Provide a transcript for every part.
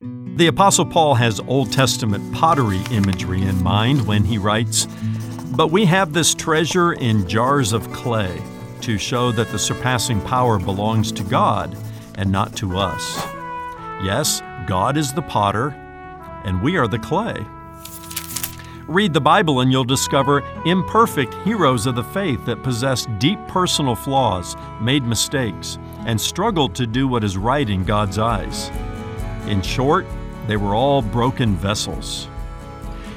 The Apostle Paul has Old Testament pottery imagery in mind when he writes, But we have this treasure in jars of clay to show that the surpassing power belongs to God and not to us. Yes, God is the potter, and we are the clay. Read the Bible and you'll discover imperfect heroes of the faith that possessed deep personal flaws, made mistakes, and struggled to do what is right in God's eyes. In short, they were all broken vessels.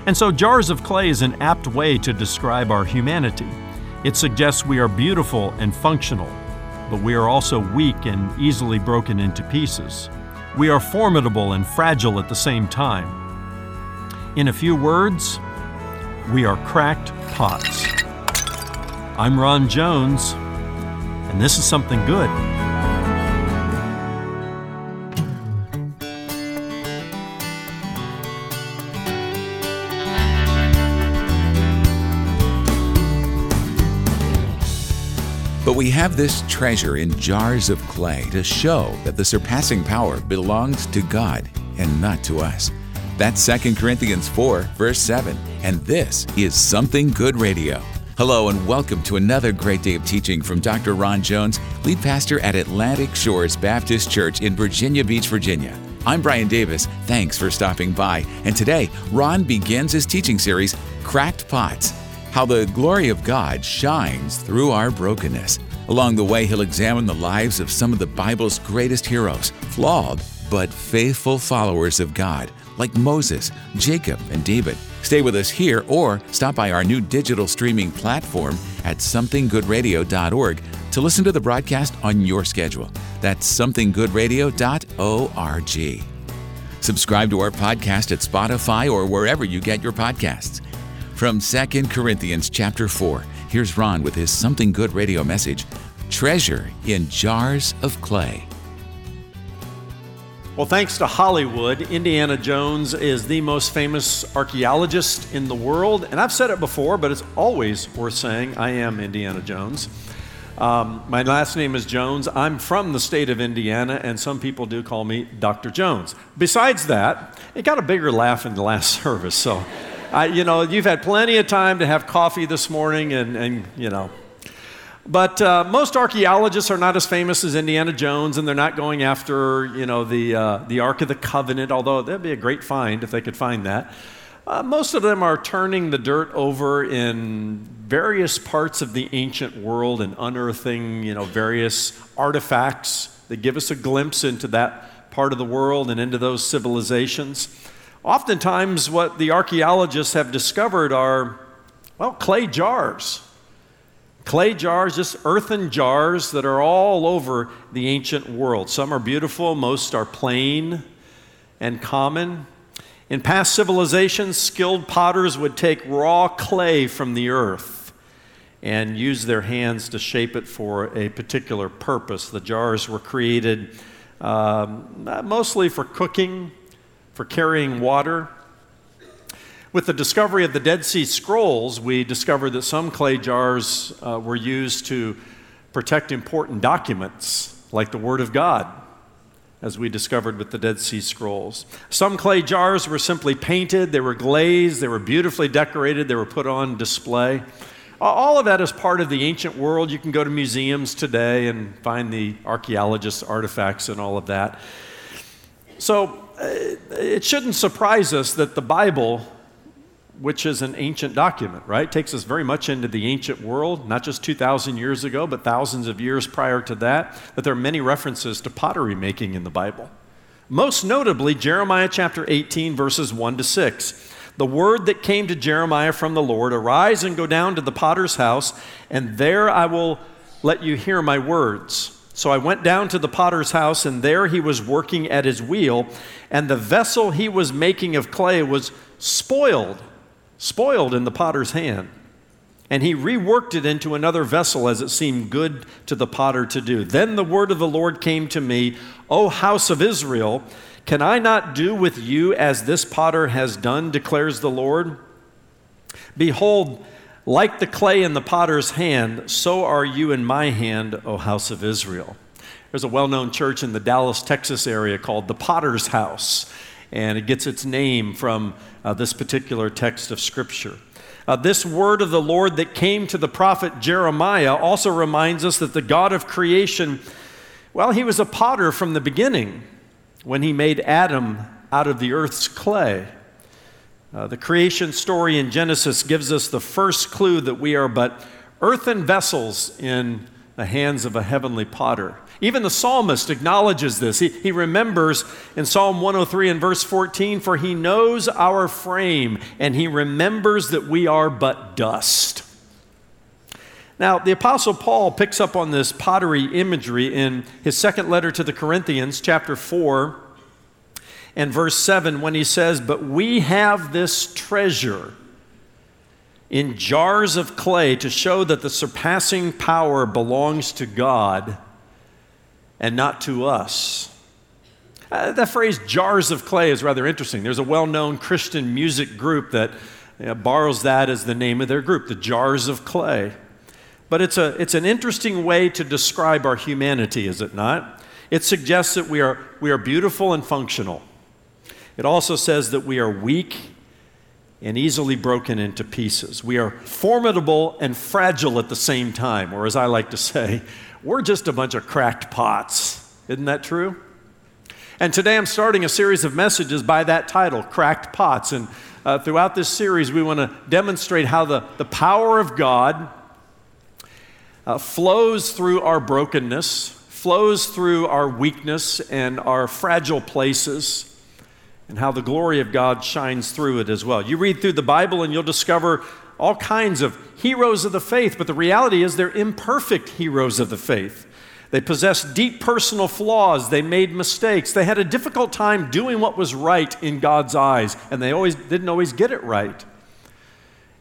And so, jars of clay is an apt way to describe our humanity. It suggests we are beautiful and functional, but we are also weak and easily broken into pieces. We are formidable and fragile at the same time. In a few words, we are cracked pots. I'm Ron Jones, and this is something good. We have this treasure in jars of clay to show that the surpassing power belongs to God and not to us. That's 2 Corinthians 4, verse 7. And this is Something Good Radio. Hello, and welcome to another great day of teaching from Dr. Ron Jones, lead pastor at Atlantic Shores Baptist Church in Virginia Beach, Virginia. I'm Brian Davis. Thanks for stopping by. And today, Ron begins his teaching series, Cracked Pots how the glory of God shines through our brokenness. Along the way, he'll examine the lives of some of the Bible's greatest heroes, flawed but faithful followers of God, like Moses, Jacob, and David. Stay with us here or stop by our new digital streaming platform at somethinggoodradio.org to listen to the broadcast on your schedule. That's somethinggoodradio.org. Subscribe to our podcast at Spotify or wherever you get your podcasts. From 2 Corinthians chapter 4, here's Ron with his Something Good radio message Treasure in Jars of Clay. Well, thanks to Hollywood, Indiana Jones is the most famous archaeologist in the world. And I've said it before, but it's always worth saying I am Indiana Jones. Um, my last name is Jones. I'm from the state of Indiana, and some people do call me Dr. Jones. Besides that, it got a bigger laugh in the last service, so. I, you know, you've had plenty of time to have coffee this morning, and, and you know. But uh, most archaeologists are not as famous as Indiana Jones, and they're not going after, you know, the, uh, the Ark of the Covenant, although that'd be a great find if they could find that. Uh, most of them are turning the dirt over in various parts of the ancient world and unearthing, you know, various artifacts that give us a glimpse into that part of the world and into those civilizations. Oftentimes, what the archaeologists have discovered are, well, clay jars. Clay jars, just earthen jars that are all over the ancient world. Some are beautiful, most are plain and common. In past civilizations, skilled potters would take raw clay from the earth and use their hands to shape it for a particular purpose. The jars were created um, mostly for cooking for carrying water. With the discovery of the Dead Sea Scrolls, we discovered that some clay jars uh, were used to protect important documents, like the Word of God, as we discovered with the Dead Sea Scrolls. Some clay jars were simply painted, they were glazed, they were beautifully decorated, they were put on display. All of that is part of the ancient world. You can go to museums today and find the archaeologists' artifacts and all of that. So, uh, it shouldn't surprise us that the Bible, which is an ancient document, right, takes us very much into the ancient world, not just 2,000 years ago, but thousands of years prior to that, that there are many references to pottery making in the Bible. Most notably, Jeremiah chapter 18, verses 1 to 6. The word that came to Jeremiah from the Lord Arise and go down to the potter's house, and there I will let you hear my words. So I went down to the potter's house, and there he was working at his wheel, and the vessel he was making of clay was spoiled, spoiled in the potter's hand. And he reworked it into another vessel as it seemed good to the potter to do. Then the word of the Lord came to me, O house of Israel, can I not do with you as this potter has done, declares the Lord? Behold, like the clay in the potter's hand, so are you in my hand, O house of Israel. There's a well known church in the Dallas, Texas area called the Potter's House. And it gets its name from uh, this particular text of Scripture. Uh, this word of the Lord that came to the prophet Jeremiah also reminds us that the God of creation, well, he was a potter from the beginning when he made Adam out of the earth's clay. Uh, the creation story in Genesis gives us the first clue that we are but earthen vessels in the hands of a heavenly potter. Even the psalmist acknowledges this. He, he remembers in Psalm 103 and verse 14, For he knows our frame, and he remembers that we are but dust. Now, the Apostle Paul picks up on this pottery imagery in his second letter to the Corinthians, chapter 4, and verse 7, when he says, But we have this treasure in jars of clay to show that the surpassing power belongs to God and not to us. Uh, that phrase, jars of clay, is rather interesting. There's a well known Christian music group that you know, borrows that as the name of their group, the Jars of Clay. But it's, a, it's an interesting way to describe our humanity, is it not? It suggests that we are, we are beautiful and functional. It also says that we are weak and easily broken into pieces. We are formidable and fragile at the same time, or as I like to say, we're just a bunch of cracked pots. Isn't that true? And today I'm starting a series of messages by that title, Cracked Pots. And uh, throughout this series, we want to demonstrate how the, the power of God uh, flows through our brokenness, flows through our weakness and our fragile places, and how the glory of God shines through it as well. You read through the Bible and you'll discover all kinds of heroes of the faith, but the reality is they're imperfect heroes of the faith. They possessed deep personal flaws. They made mistakes. They had a difficult time doing what was right in God's eyes, and they always didn't always get it right.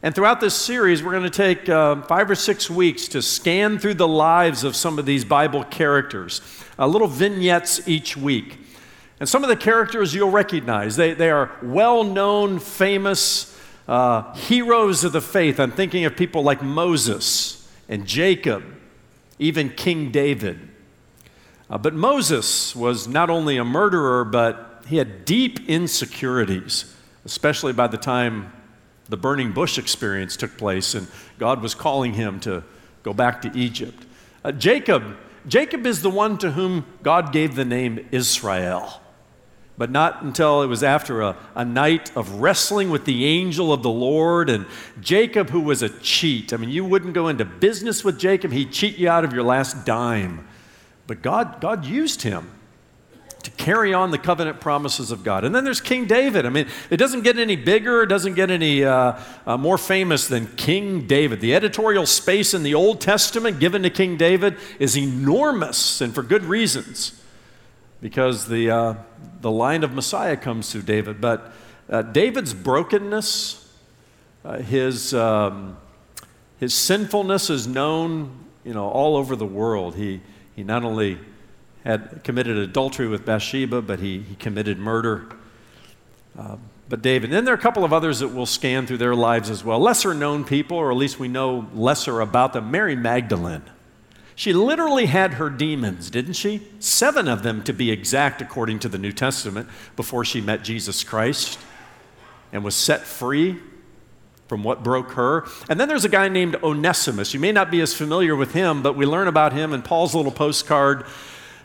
And throughout this series, we're going to take uh, five or six weeks to scan through the lives of some of these Bible characters, uh, little vignettes each week. And some of the characters you'll recognize. They, they are well known, famous uh, heroes of the faith. I'm thinking of people like Moses and Jacob, even King David. Uh, but Moses was not only a murderer, but he had deep insecurities, especially by the time the burning bush experience took place and God was calling him to go back to Egypt. Uh, Jacob, Jacob is the one to whom God gave the name Israel but not until it was after a, a night of wrestling with the angel of the Lord and Jacob, who was a cheat. I mean, you wouldn't go into business with Jacob, he'd cheat you out of your last dime. But God, God used him to carry on the covenant promises of God. And then there's King David. I mean, it doesn't get any bigger, it doesn't get any uh, uh, more famous than King David. The editorial space in the Old Testament given to King David is enormous and for good reasons because the, uh, the line of Messiah comes through David. But uh, David's brokenness, uh, his, um, his sinfulness is known you know, all over the world. He, he not only had committed adultery with Bathsheba, but he, he committed murder. Uh, but David, and then there are a couple of others that we'll scan through their lives as well. Lesser known people, or at least we know lesser about them. Mary Magdalene. She literally had her demons, didn't she? Seven of them, to be exact, according to the New Testament, before she met Jesus Christ and was set free from what broke her. And then there's a guy named Onesimus. You may not be as familiar with him, but we learn about him in Paul's little postcard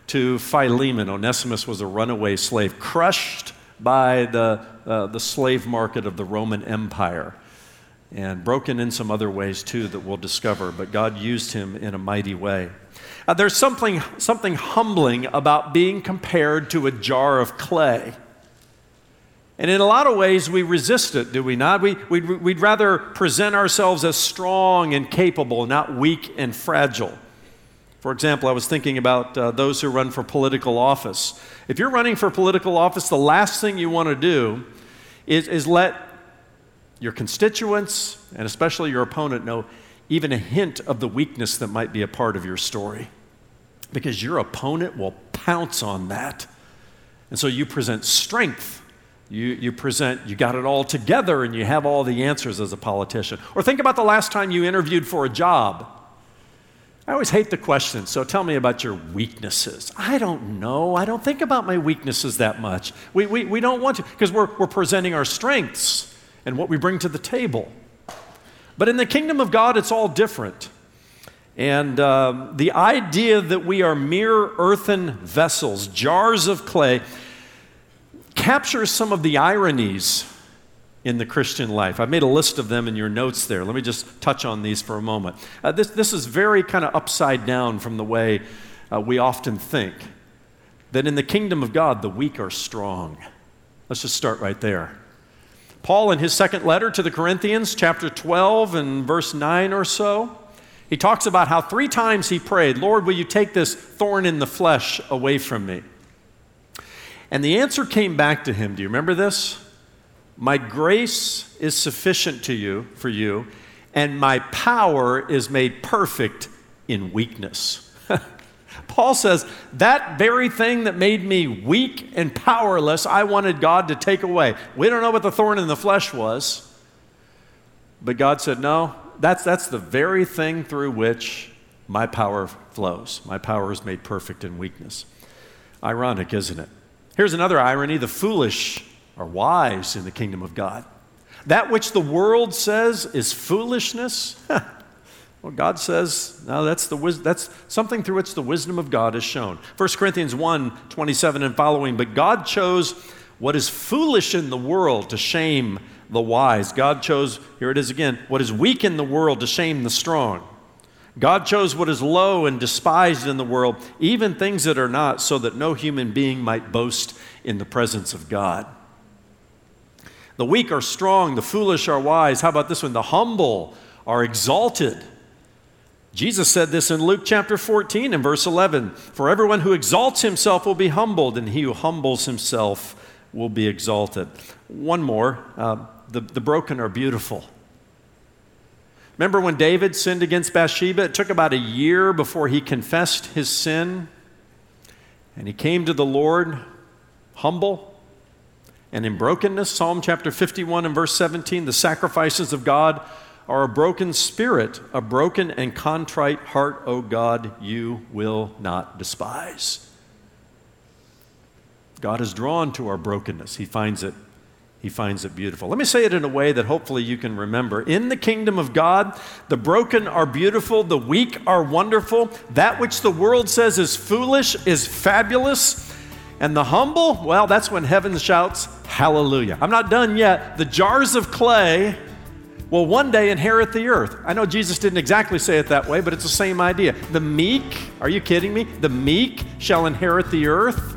to Philemon. Onesimus was a runaway slave, crushed by the, uh, the slave market of the Roman Empire and broken in some other ways too that we'll discover, but God used him in a mighty way. Uh, there's something, something humbling about being compared to a jar of clay. And in a lot of ways, we resist it, do we not? We, we'd, we'd rather present ourselves as strong and capable, not weak and fragile. For example, I was thinking about uh, those who run for political office. If you're running for political office, the last thing you want to do is, is let your constituents, and especially your opponent, know even a hint of the weakness that might be a part of your story. Because your opponent will pounce on that. And so you present strength. You, you present, you got it all together and you have all the answers as a politician. Or think about the last time you interviewed for a job. I always hate the question, so tell me about your weaknesses. I don't know. I don't think about my weaknesses that much. We, we, we don't want to, because we're, we're presenting our strengths and what we bring to the table. But in the kingdom of God, it's all different. And um, the idea that we are mere earthen vessels, jars of clay, captures some of the ironies in the Christian life. I've made a list of them in your notes there. Let me just touch on these for a moment. Uh, this, this is very kind of upside down from the way uh, we often think that in the kingdom of God, the weak are strong. Let's just start right there. Paul, in his second letter to the Corinthians, chapter 12 and verse 9 or so, he talks about how three times he prayed, Lord, will you take this thorn in the flesh away from me? And the answer came back to him. Do you remember this? My grace is sufficient to you for you, and my power is made perfect in weakness. Paul says, That very thing that made me weak and powerless, I wanted God to take away. We don't know what the thorn in the flesh was, but God said, No, that's, that's the very thing through which my power flows. My power is made perfect in weakness. Ironic, isn't it? Here's another irony the foolish are wise in the kingdom of God. That which the world says is foolishness, well, God says, no, that's, the, that's something through which the wisdom of God is shown. 1 Corinthians 1 27 and following, but God chose what is foolish in the world to shame the wise. God chose, here it is again, what is weak in the world to shame the strong. God chose what is low and despised in the world, even things that are not, so that no human being might boast in the presence of God. The weak are strong, the foolish are wise. How about this one? The humble are exalted. Jesus said this in Luke chapter 14 and verse 11 For everyone who exalts himself will be humbled, and he who humbles himself will be exalted. One more uh, the, the broken are beautiful. Remember when David sinned against Bathsheba? It took about a year before he confessed his sin. And he came to the Lord humble and in brokenness. Psalm chapter 51 and verse 17 the sacrifices of God are a broken spirit, a broken and contrite heart, O God, you will not despise. God is drawn to our brokenness. He finds it he finds it beautiful. Let me say it in a way that hopefully you can remember. In the kingdom of God, the broken are beautiful, the weak are wonderful. That which the world says is foolish is fabulous. And the humble, well, that's when heaven shouts, Hallelujah. I'm not done yet. The jars of clay will one day inherit the earth. I know Jesus didn't exactly say it that way, but it's the same idea. The meek, are you kidding me? The meek shall inherit the earth.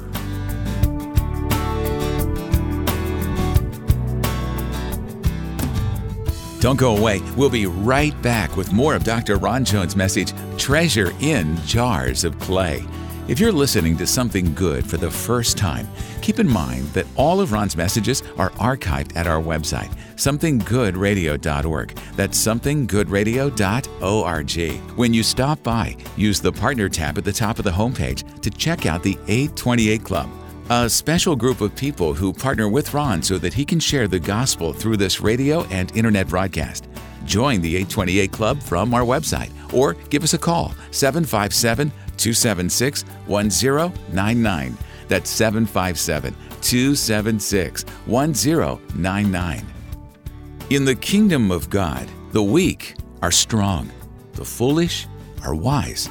Don't go away. We'll be right back with more of Dr. Ron Jones' message Treasure in Jars of Clay. If you're listening to something good for the first time, keep in mind that all of Ron's messages are archived at our website, somethinggoodradio.org. That's somethinggoodradio.org. When you stop by, use the Partner tab at the top of the homepage to check out the 828 Club a special group of people who partner with Ron so that he can share the gospel through this radio and internet broadcast. Join the 828 Club from our website or give us a call 757 276 1099. That's 757 276 1099. In the kingdom of God, the weak are strong, the foolish are wise,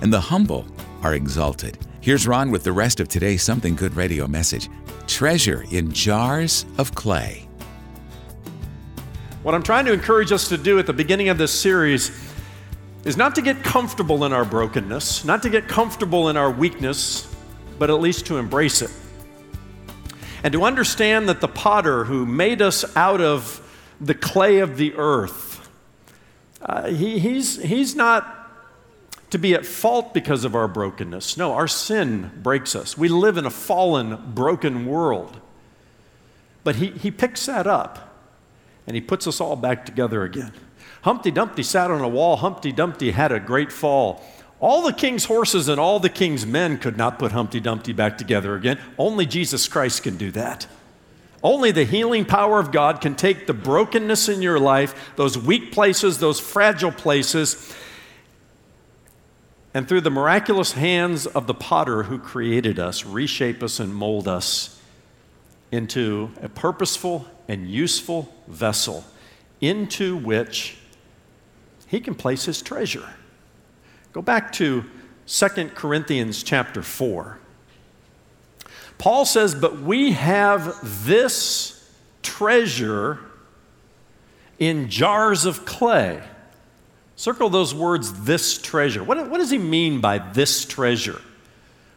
and the humble are exalted. Here's Ron with the rest of today's Something Good radio message Treasure in Jars of Clay. What I'm trying to encourage us to do at the beginning of this series is not to get comfortable in our brokenness, not to get comfortable in our weakness, but at least to embrace it. And to understand that the potter who made us out of the clay of the earth, uh, he, he's, he's not to be at fault because of our brokenness. No, our sin breaks us. We live in a fallen, broken world. But he, he picks that up and he puts us all back together again. Humpty Dumpty sat on a wall. Humpty Dumpty had a great fall. All the king's horses and all the king's men could not put Humpty Dumpty back together again. Only Jesus Christ can do that. Only the healing power of God can take the brokenness in your life, those weak places, those fragile places, and through the miraculous hands of the potter who created us, reshape us and mold us into a purposeful and useful vessel into which he can place his treasure. Go back to 2 Corinthians chapter 4. Paul says, But we have this treasure in jars of clay. Circle those words, this treasure. What, what does he mean by this treasure?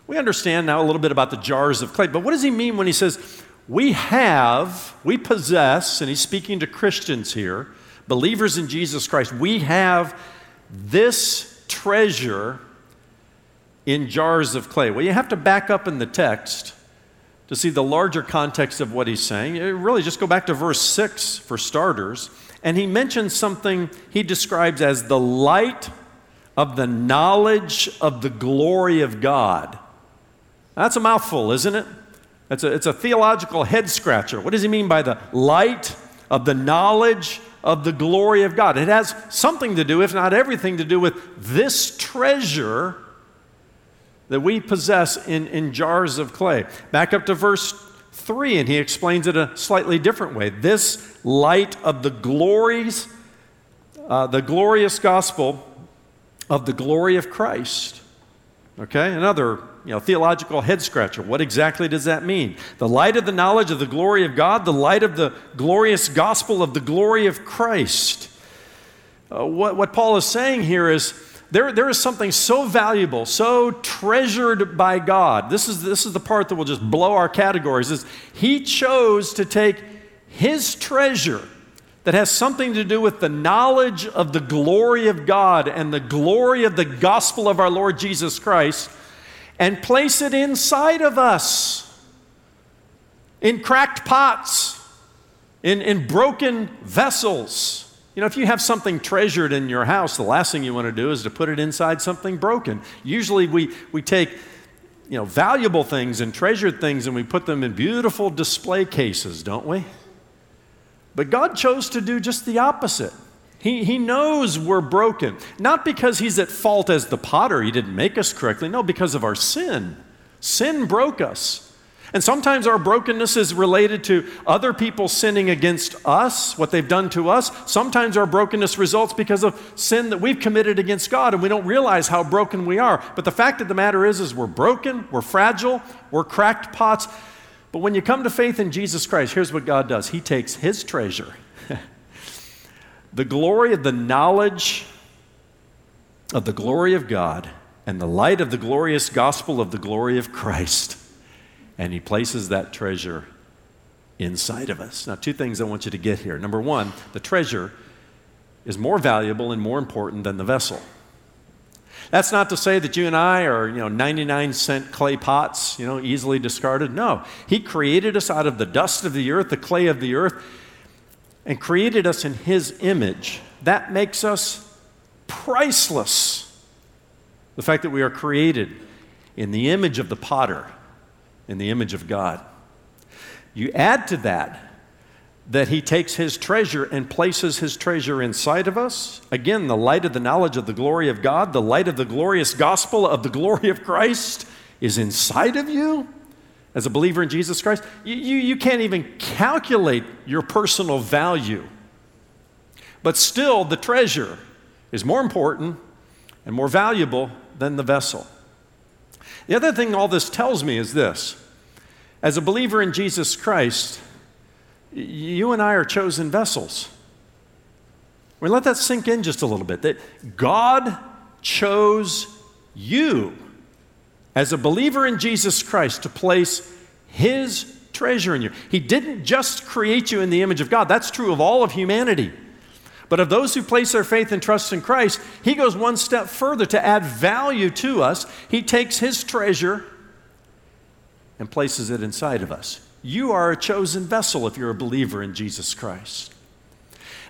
We understand now a little bit about the jars of clay, but what does he mean when he says, we have, we possess, and he's speaking to Christians here, believers in Jesus Christ, we have this treasure in jars of clay. Well, you have to back up in the text to see the larger context of what he's saying. Uh, really, just go back to verse 6 for starters. And he mentions something he describes as the light of the knowledge of the glory of God. That's a mouthful, isn't it? It's a, it's a theological head scratcher. What does he mean by the light of the knowledge of the glory of God? It has something to do, if not everything, to do with this treasure that we possess in, in jars of clay. Back up to verse 3, and he explains it a slightly different way. This light of the glories, uh, the glorious gospel of the glory of Christ. Okay, another you know, theological head scratcher. What exactly does that mean? The light of the knowledge of the glory of God, the light of the glorious gospel of the glory of Christ. Uh, what, what Paul is saying here is there, there is something so valuable, so treasured by God. This is, this is the part that will just blow our categories. Is he chose to take his treasure that has something to do with the knowledge of the glory of God and the glory of the gospel of our Lord Jesus Christ and place it inside of us in cracked pots, in, in broken vessels. You know, if you have something treasured in your house, the last thing you want to do is to put it inside something broken. Usually we, we take you know, valuable things and treasured things and we put them in beautiful display cases, don't we? But God chose to do just the opposite. He, he knows we're broken. Not because he's at fault as the potter, he didn't make us correctly. No, because of our sin. Sin broke us. And sometimes our brokenness is related to other people sinning against us, what they've done to us. Sometimes our brokenness results because of sin that we've committed against God and we don't realize how broken we are. But the fact of the matter is is we're broken, we're fragile, we're cracked pots. But when you come to faith in Jesus Christ, here's what God does. He takes his treasure the glory of the knowledge of the glory of God and the light of the glorious gospel of the glory of Christ. And He places that treasure inside of us. Now, two things I want you to get here. Number one, the treasure is more valuable and more important than the vessel. That's not to say that you and I are, you know, 99 cent clay pots, you know, easily discarded. No. He created us out of the dust of the earth, the clay of the earth, and created us in His image. That makes us priceless. The fact that we are created in the image of the potter, in the image of God. You add to that that he takes his treasure and places his treasure inside of us. Again, the light of the knowledge of the glory of God, the light of the glorious gospel of the glory of Christ is inside of you as a believer in Jesus Christ, you, you, you can't even calculate your personal value. But still, the treasure is more important and more valuable than the vessel. The other thing all this tells me is this as a believer in Jesus Christ, you and I are chosen vessels. We let that sink in just a little bit that God chose you as a believer in Jesus Christ to place His treasure in you. He didn't just create you in the image of God, that's true of all of humanity. But of those who place their faith and trust in Christ, He goes one step further to add value to us. He takes His treasure and places it inside of us. You are a chosen vessel if you're a believer in Jesus Christ.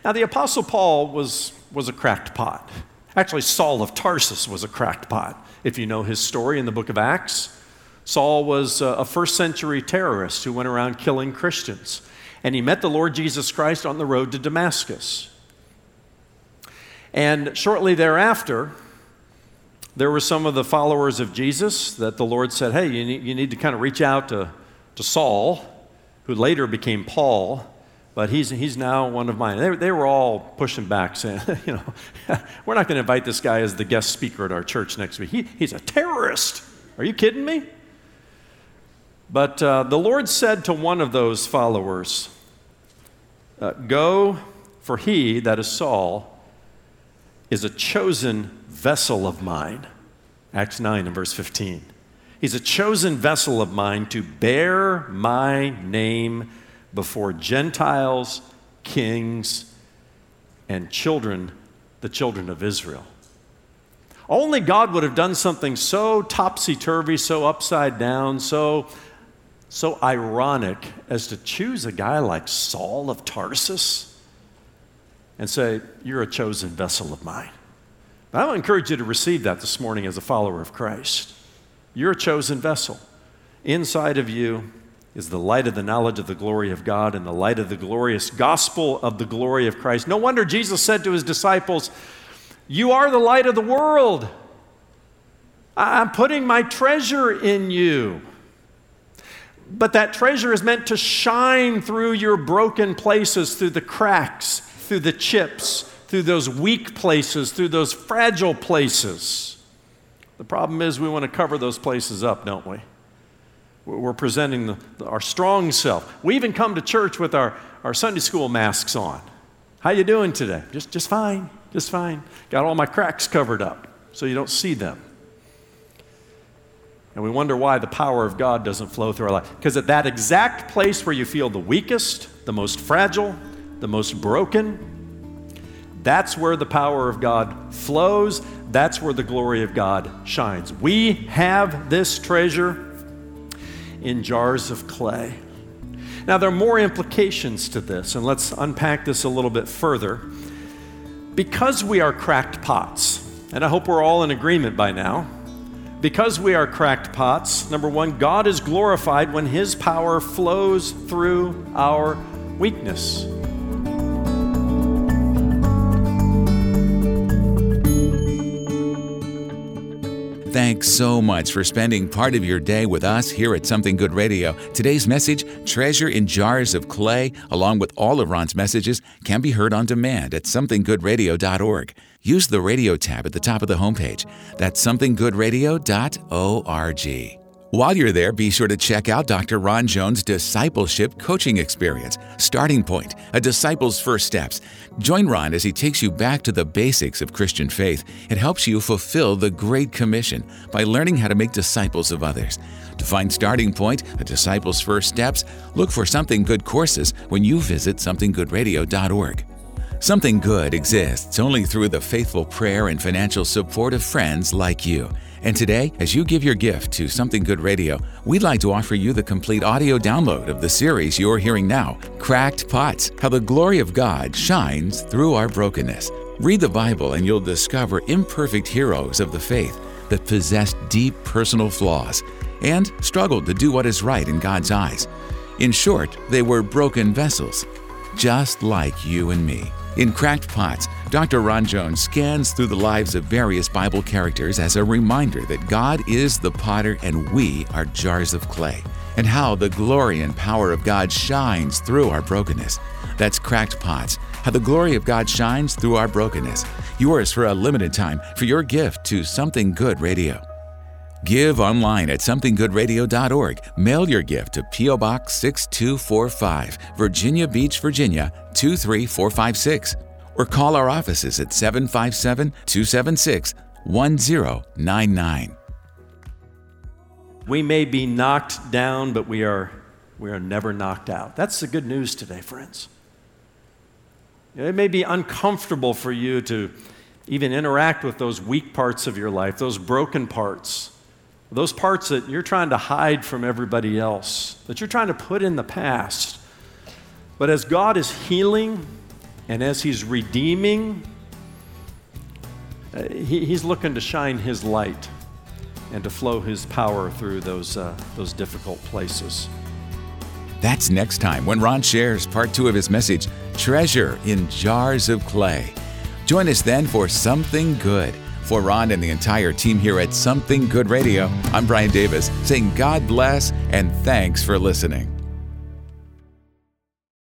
Now, the Apostle Paul was, was a cracked pot. Actually, Saul of Tarsus was a cracked pot if you know his story in the book of Acts. Saul was a first century terrorist who went around killing Christians. And he met the Lord Jesus Christ on the road to Damascus. And shortly thereafter, there were some of the followers of Jesus that the Lord said, hey, you need, you need to kind of reach out to, to Saul, who later became Paul, but he's, he's now one of mine. They, they were all pushing back, saying, you know, we're not going to invite this guy as the guest speaker at our church next week. He, he's a terrorist. Are you kidding me? But uh, the Lord said to one of those followers, uh, Go, for he, that is Saul, is a chosen vessel of mine. Acts 9 and verse 15. He's a chosen vessel of mine to bear my name before Gentiles, kings, and children, the children of Israel. Only God would have done something so topsy turvy, so upside down, so, so ironic as to choose a guy like Saul of Tarsus and say, You're a chosen vessel of mine. But I encourage you to receive that this morning as a follower of Christ. You're a chosen vessel. Inside of you is the light of the knowledge of the glory of God and the light of the glorious gospel of the glory of Christ. No wonder Jesus said to his disciples, You are the light of the world. I'm putting my treasure in you. But that treasure is meant to shine through your broken places, through the cracks, through the chips, through those weak places, through those fragile places. The problem is we want to cover those places up, don't we? We're presenting the, our strong self. We even come to church with our, our Sunday school masks on. How you doing today? Just, just fine, just fine. Got all my cracks covered up so you don't see them. And we wonder why the power of God doesn't flow through our life. Because at that exact place where you feel the weakest, the most fragile, the most broken, that's where the power of God flows. That's where the glory of God shines. We have this treasure in jars of clay. Now, there are more implications to this, and let's unpack this a little bit further. Because we are cracked pots, and I hope we're all in agreement by now, because we are cracked pots, number one, God is glorified when His power flows through our weakness. Thanks so much for spending part of your day with us here at Something Good Radio. Today's message, Treasure in Jars of Clay, along with all of Ron's messages, can be heard on demand at somethinggoodradio.org. Use the radio tab at the top of the homepage. That's somethinggoodradio.org. While you're there, be sure to check out Dr. Ron Jones' discipleship coaching experience, Starting Point, a disciple's first steps. Join Ron as he takes you back to the basics of Christian faith and helps you fulfill the Great Commission by learning how to make disciples of others. To find Starting Point, a disciple's first steps, look for Something Good courses when you visit somethinggoodradio.org. Something Good exists only through the faithful prayer and financial support of friends like you. And today, as you give your gift to Something Good Radio, we'd like to offer you the complete audio download of the series you're hearing now Cracked Pots How the Glory of God Shines Through Our Brokenness. Read the Bible and you'll discover imperfect heroes of the faith that possessed deep personal flaws and struggled to do what is right in God's eyes. In short, they were broken vessels, just like you and me. In Cracked Pots, Dr. Ron Jones scans through the lives of various Bible characters as a reminder that God is the potter and we are jars of clay, and how the glory and power of God shines through our brokenness. That's Cracked Pots, how the glory of God shines through our brokenness. Yours for a limited time for your gift to Something Good Radio. Give online at somethinggoodradio.org. Mail your gift to P.O. Box 6245, Virginia Beach, Virginia 23456. Or call our offices at 757 276 1099. We may be knocked down, but we are, we are never knocked out. That's the good news today, friends. It may be uncomfortable for you to even interact with those weak parts of your life, those broken parts. Those parts that you're trying to hide from everybody else, that you're trying to put in the past. But as God is healing and as He's redeeming, uh, he, He's looking to shine His light and to flow His power through those, uh, those difficult places. That's next time when Ron shares part two of his message Treasure in Jars of Clay. Join us then for Something Good For Ron and the entire team here at Something Good Radio, I'm Brian Davis saying God bless and thanks for listening.